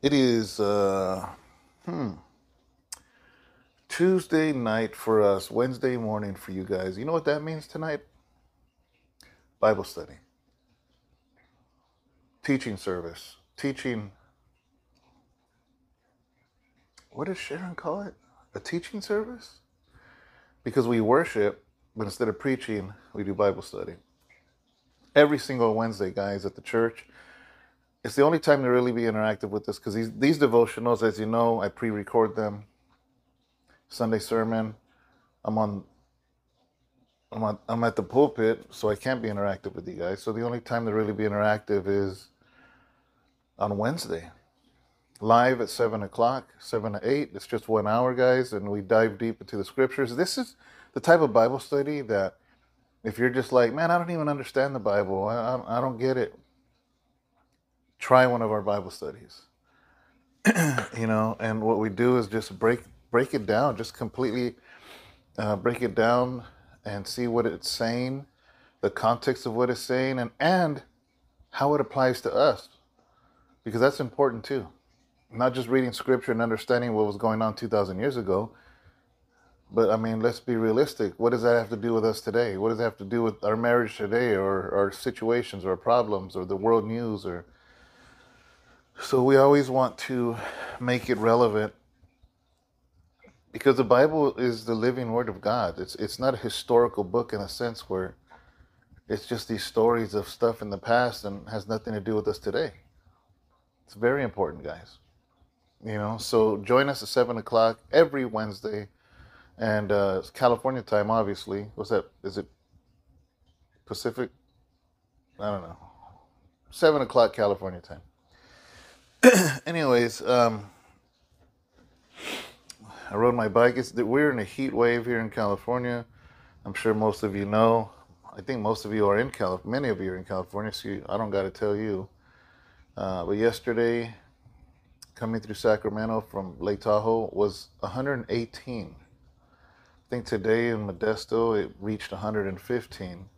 It is uh, hmm, Tuesday night for us, Wednesday morning for you guys. You know what that means tonight? Bible study, teaching service, teaching. What does Sharon call it? A teaching service? Because we worship, but instead of preaching, we do Bible study. Every single Wednesday, guys, at the church it's the only time to really be interactive with this because these these devotionals, as you know, I pre-record them. Sunday sermon, I'm on. I'm on, I'm at the pulpit, so I can't be interactive with you guys. So the only time to really be interactive is on Wednesday, live at seven o'clock, seven to eight. It's just one hour, guys, and we dive deep into the scriptures. This is the type of Bible study that, if you're just like, man, I don't even understand the Bible, I, I, I don't get it try one of our Bible studies. you know, and what we do is just break break it down, just completely uh, break it down and see what it's saying, the context of what it's saying, and and how it applies to us, because that's important too. Not just reading scripture and understanding what was going on two thousand years ago, but I mean, let's be realistic. What does that have to do with us today? What does it have to do with our marriage today, or our situations, or our problems, or the world news, or so we always want to make it relevant because the Bible is the living word of God. It's it's not a historical book in a sense where it's just these stories of stuff in the past and has nothing to do with us today. It's very important, guys. You know, so join us at seven o'clock every Wednesday, and uh, it's California time, obviously. What's that? Is it Pacific? I don't know. Seven o'clock California time. anyways, um, I rode my bike. It's, we're in a heat wave here in California. I'm sure most of you know. I think most of you are in California. Many of you are in California, so you, I don't got to tell you. Uh, but yesterday, coming through Sacramento from Lake Tahoe was 118. I think today in Modesto it reached 115.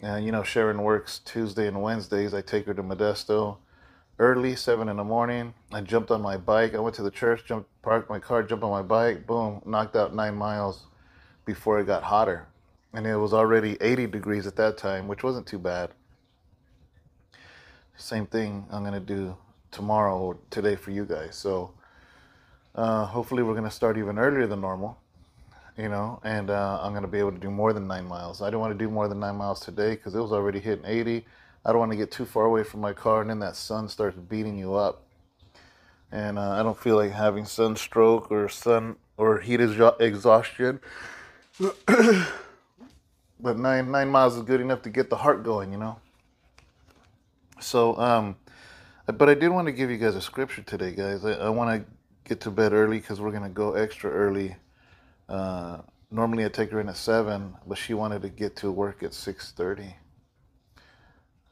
And you know, Sharon works Tuesday and Wednesdays. I take her to Modesto early, seven in the morning. I jumped on my bike. I went to the church, jumped, parked my car, jumped on my bike, boom, knocked out nine miles before it got hotter. And it was already 80 degrees at that time, which wasn't too bad. Same thing I'm to do tomorrow or today for you guys. So uh, hopefully we're to start even earlier than normal, you know, and uh, I'm to be able to do more than nine miles. I didn't want to do more than nine miles today because it was already hitting 80 I don't want to get too far away from my car, and then that sun starts beating you up. And uh, I don't feel like having sunstroke or sun or heat exhaustion. but nine nine miles is good enough to get the heart going, you know. So, um, but I did want to give you guys a scripture today, guys. I, I want to get to bed early because we're gonna go extra early. Uh, normally I take her in at seven, but she wanted to get to work at six thirty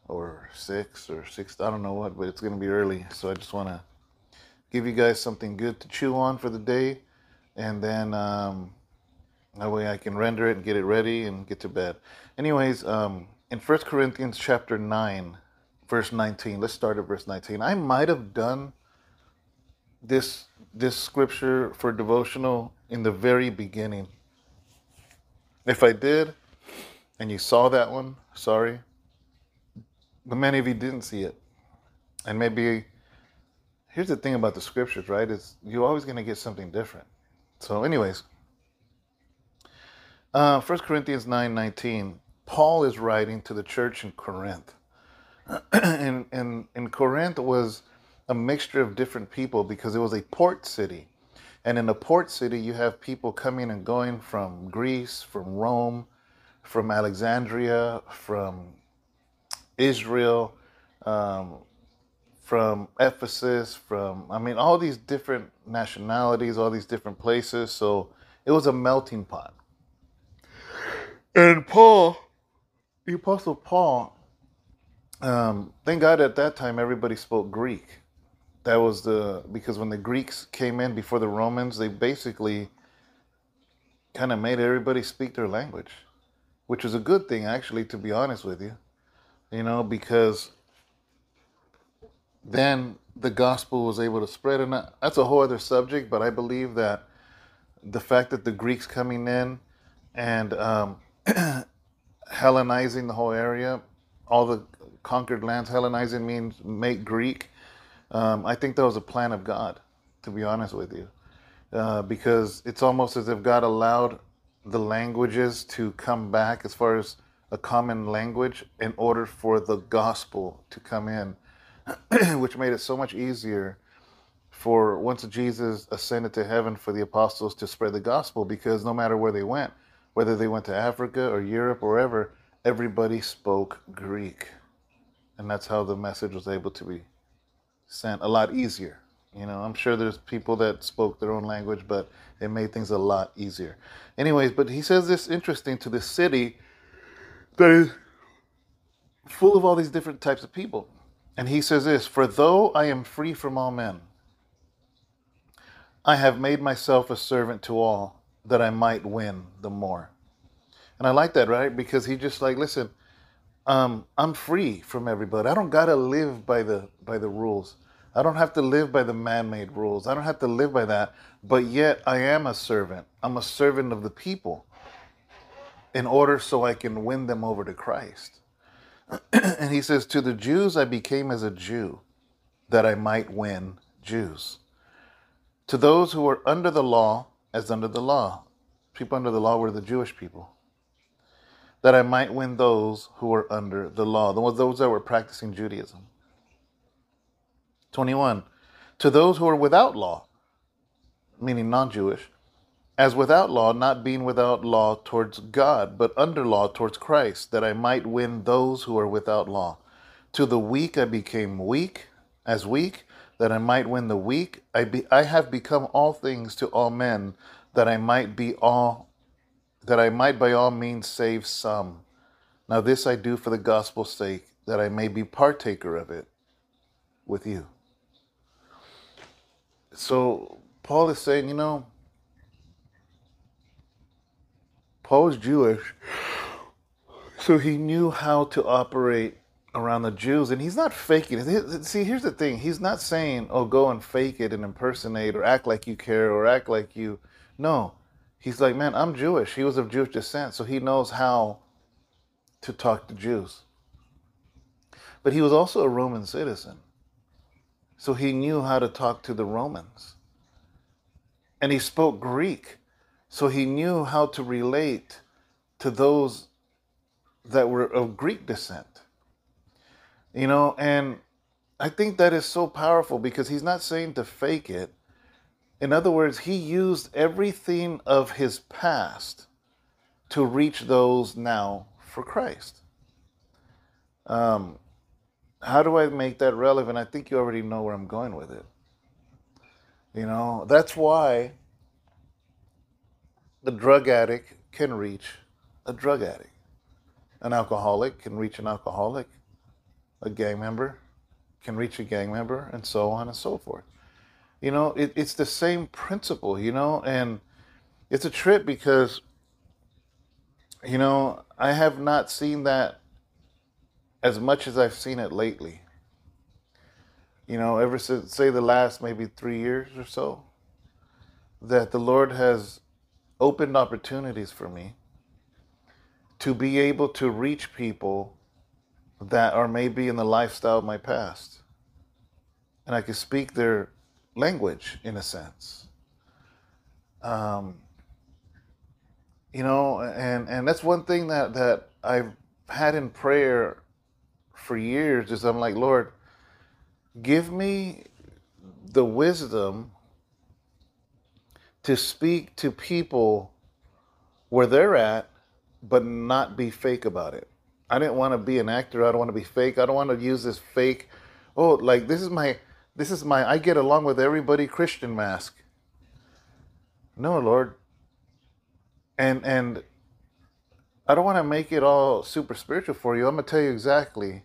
or six or six. I don't know what, but it's going to be early. So I just want to give you guys something good to chew on for the day, and then um, that way I can render it and get it ready and get to bed. Anyways, um, in First Corinthians chapter nine, verse nineteen. Let's start at verse nineteen. I might have done this this scripture for devotional in the very beginning. If I did, and you saw that one, sorry but many of you didn't see it. And maybe here's the thing about the scriptures, right? Is you're always going to get something different. So, anyways, uh, 1 Corinthians 9 19, Paul is writing to the church in Corinth. and, and, and Corinth was a mixture of different people because it was a port city. And in a port city, you have people coming and going from Greece, from Rome, from Alexandria, from Israel, um, from Ephesus, from, I mean, all these different nationalities, all these different places. So it was a melting pot. And Paul, the Apostle Paul, um, thank God at that time everybody spoke Greek. That was the, because when the Greeks came in before the Romans, they basically kind of made everybody speak their language, which was a good thing, actually, to be honest with you you know, because then the gospel was able to spread. And that's a whole other subject, but I believe that the fact that the Greeks coming in and um, Hellenizing the whole area, all the conquered lands, Hellenizing means make Greek. Um, I think that was a plan of God, to be honest with you, uh, because it's almost as if God allowed the languages to come back as far as a common language in order for the gospel to come in, which made it so much easier for once Jesus ascended to heaven for the apostles to spread the gospel because no matter where they went, whether they went to Africa or Europe or wherever, everybody spoke Greek. And that's how the message was able to be sent a lot easier. You know, I'm sure there's people that spoke their own language, but it made things a lot easier. Anyways, but he says this interesting to the city that is full of all these different types of people. And he says this For though I am free from all men, I have made myself a servant to all that I might win the more. And I like that, right? Because he just like, listen, um, I'm free from everybody. I don't gotta live by the by the rules. I don't have to live by the man-made rules. I don't have to live by that. But yet I am a servant. I'm a servant of the people in order so I can win them over to Christ. and he says, To the Jews I became as a Jew, that I might win Jews to those who were under the law as under the law. People under the law were the Jewish people. That I might win those who were under the law, those that were practicing Judaism. 21. To those who are without law, meaning non Jewish, as without law, not being without law towards God, but under law towards Christ, that I might win those who are without law. To the weak I became weak, as weak, that I might win the weak. I, be, I have become all things to all men, that I might be all, that I might by all means save some. Now this I do for the gospel's sake, that I may be partaker of it with you. So Paul is saying, you know, Paul was Jewish, so he knew how to operate around the Jews, and he's not faking it. See, here's the thing: he's not saying, "Oh, go and fake it and impersonate, or act like you care, or act like you." No, he's like, "Man, I'm Jewish." He was of Jewish descent, so he knows how to talk to Jews. But he was also a Roman citizen, so he knew how to talk to the Romans, and he spoke Greek, so he knew how to relate to those that were of Greek descent. You know, and I think that is so powerful because he's not saying to fake it. In other words, he used everything of his past to reach those now for Christ. Um, how do I make that relevant? I think you already know where I'm going with it. You know, that's why the drug addict can reach a drug addict. An alcoholic can reach an alcoholic a gang member can reach a gang member, and so on and so forth. You know, it, it's the same principle, you know, and it's a trip because, you know, I have not seen that as much as I've seen it lately. You know, ever since, say, the last maybe three years or so, that the Lord has opened opportunities for me to be able to reach people that are maybe in the lifestyle of my past. And I could speak their language in a sense. Um, you know, and, and that's one thing that, that I've had in prayer for years is I'm like, Lord, give me the wisdom to speak to people where they're at, but not be fake about it. I didn't want to be an actor. I don't want to be fake. I don't want to use this fake. Oh, like this is my this is my I get along with everybody Christian mask. No, Lord. And and I don't want to make it all super spiritual for you. I'm gonna tell you exactly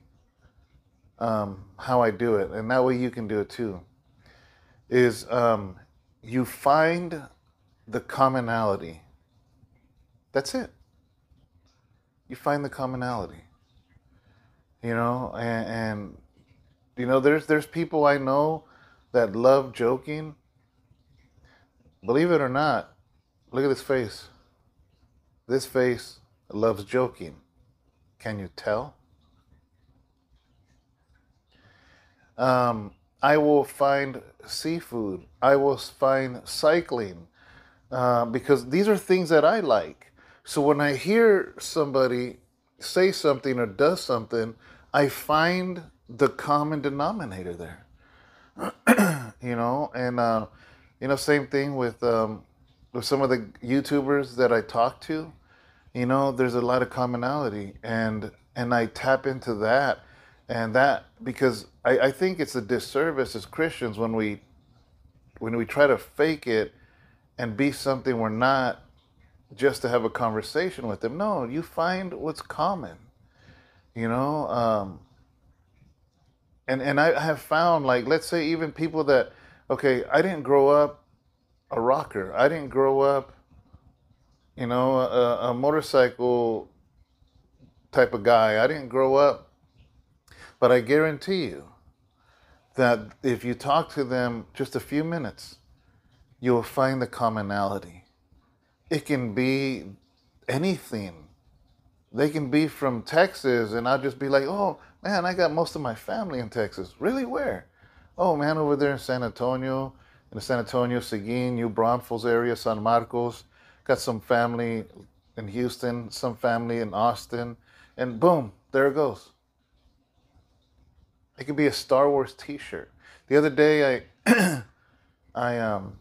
um, how I do it, and that way you can do it too. Is um, you find the commonality. That's it you find the commonality. You know, and, and You know, there's there's people I know that love joking. Believe it or not, look at this face. This face loves joking. Can you tell? Um, I will find seafood. I will find cycling uh, because these are things that I like. So when I hear somebody say something or does something, I find the common denominator there. you know, and uh, you know, same thing with um, with some of the YouTubers that I talk to. You know, there's a lot of commonality, and and I tap into that, and that because I, I think it's a disservice as Christians when we when we try to fake it and be something we're not just to have a conversation with them. No, you find what's common. You know, um, and and I have found like let's say even people that okay, I didn't grow up a rocker. I didn't grow up, you know, a, a motorcycle type of guy. I didn't grow up, but I guarantee you that if you talk to them just a few minutes, you will find the commonality. It can be anything. They can be from Texas, and I'll just be like, oh, man, I got most of my family in Texas. Really? Where? Oh, man, over there in San Antonio, in the San Antonio, Seguin, New Braunfels area, San Marcos. Got some family in Houston, some family in Austin, and boom, there it goes. It could be a Star Wars T-shirt. The other day, I, I um,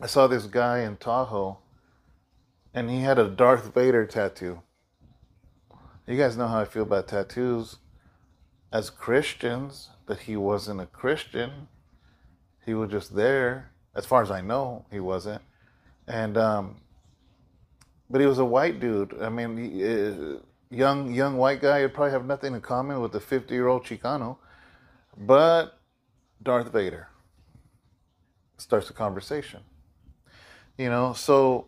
I saw this guy in Tahoe, and he had a Darth Vader tattoo. You guys know how I feel about tattoos. As Christians, that he wasn't a Christian. He was just there. As far as I know, he wasn't. And um, but he was a white dude. I mean, he, uh, young young white guy. He'd probably have nothing in common with the fifty year old Chicano, but Darth Vader starts a conversation. You know, so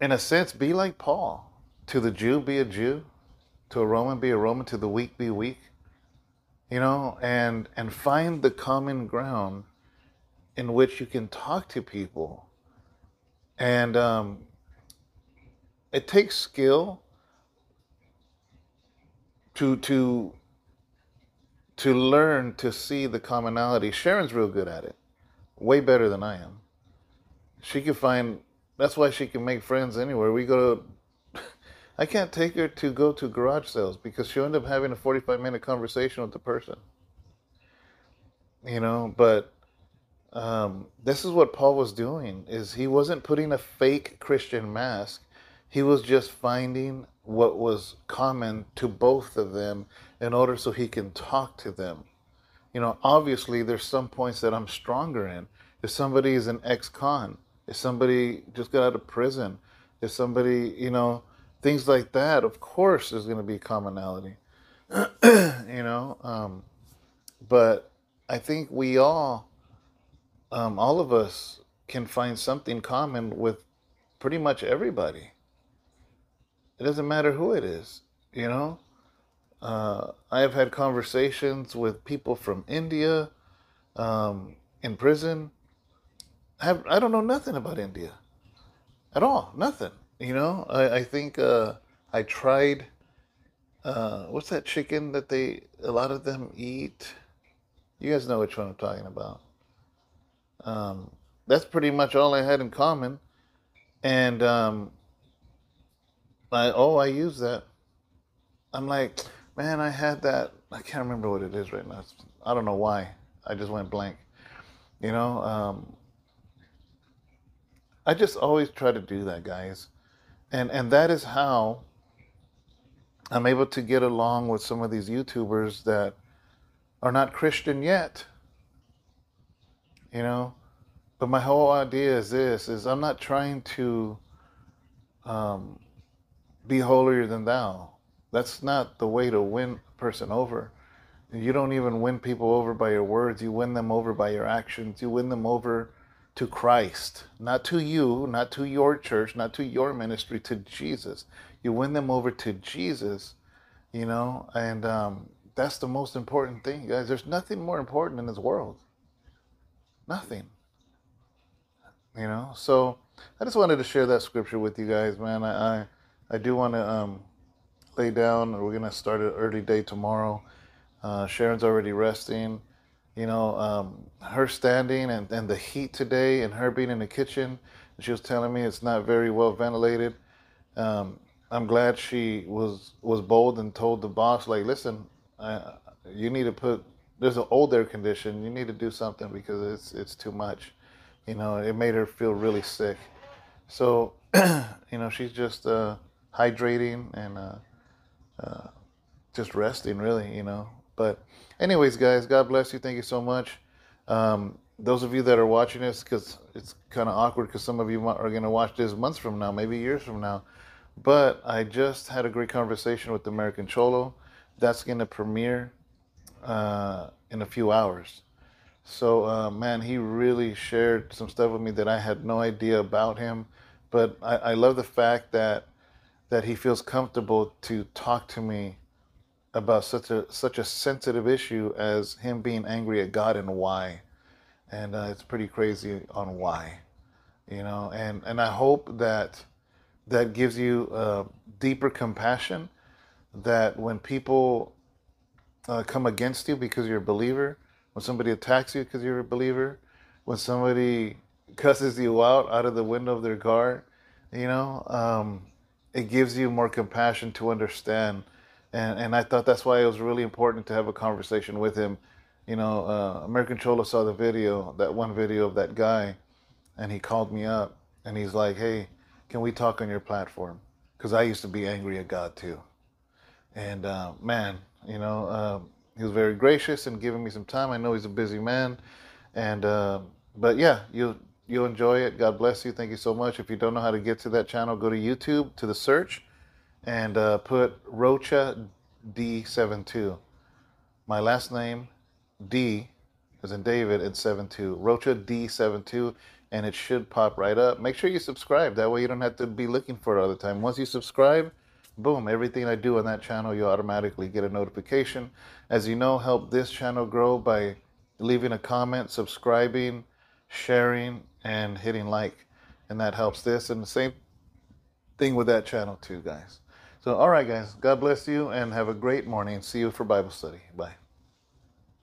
in a sense, be like Paul. To the Jew, be a Jew. To a Roman, be a Roman. To the weak, be weak. You know, and and find the common ground in which you can talk to people. And um, it takes skill to to to learn to see the commonality. Sharon's real good at it, way better than I am she can find that's why she can make friends anywhere. We go to I can't take her to go to garage sales because she'll end up having a 45 minute conversation with the person. You know, but um, this is what Paul was doing is he wasn't putting a fake Christian mask. He was just finding what was common to both of them in order so he can talk to them. You know, obviously there's some points that I'm stronger in. If somebody is an ex-con, if somebody just got out of prison, if somebody, you know, things like that, of course there's going to be commonality, you know. Um, but I think we all, um, all of us, can find something common with pretty much everybody. It doesn't matter who it is, you know. Uh, I have had conversations with people from India um, in prison have I don't know nothing about India at all. Nothing. You know, I, I think uh, I tried. Uh, what's that chicken that they a lot of them eat? You guys know which one I'm talking about. Um, that's pretty much all I had in common, and um, I oh I use that. I'm like, man, I had that. I can't remember what it is right now. I don't know why. I just went blank. You know, um, I just always try to do that, guys. And and that is how I'm able to get along with some of these YouTubers that are not Christian yet. You know? But my whole idea is this is I'm not trying to um, be holier than thou. That's not the way to win a person over. You don't even win people over by your words. You win them over by your actions. You win them over to Christ, not to you, not to your church, not to your ministry, to Jesus. You win them over to Jesus, you know, and um, that's the most important thing, guys. There's nothing more important in this world. Nothing. You know, so I just wanted to share that scripture with you guys, man. I I, I do want to um, lay down. We're gonna start an early day tomorrow. Uh, Sharon's already resting. You know, um, her standing and, and the heat today, and her being in the kitchen. She was telling me it's not very well ventilated. Um, I'm glad she was was bold and told the boss, like, listen, I, you need to put. There's an old air condition. You need to do something because it's it's too much. You know, it made her feel really sick. So, you know, she's just uh, hydrating and uh, uh, just resting, really. You know, but anyways, guys, God bless you. Thank you so much. Um, those of you that are watching this, because it's kind of awkward, because some of you are going to watch this months from now, maybe years from now. But I just had a great conversation with American Cholo. That's going to premiere uh, in a few hours. So, uh, man, he really shared some stuff with me that I had no idea about him. But I, I love the fact that that he feels comfortable to talk to me about such a such a sensitive issue as him being angry at God and why. And uh, it's pretty crazy on why, you know. And and I hope that that gives you uh, deeper compassion. That when people uh, come against you because you're a believer, when somebody attacks you because you're a believer, when somebody cusses you out out of the window of their car, you know, um, it gives you more compassion to understand. And, and I thought that's why it was really important to have a conversation with him. You know, uh, American Cholo saw the video, that one video of that guy, and he called me up and he's like, hey, can we talk on your platform? Because I used to be angry at God too. And uh, man, you know, uh, he was very gracious and giving me some time. I know he's a busy man, and uh, but yeah, you you'll enjoy it. God bless you. Thank you so much. If you don't know how to get to that channel, go to YouTube to the search and uh, put Rocha D72. My last name D as in David and 72. Rocha D72 and it should pop right up. Make sure you subscribe. That way you don't have to be looking for it all the time. Once you subscribe, boom, everything I do on that channel, you automatically get a notification. As you know, help this channel grow by leaving a comment, subscribing, sharing, and hitting like. And that helps this. And the same thing with that channel too, guys. So, all right, guys, God bless you and have a great morning. See you for Bible study. Bye.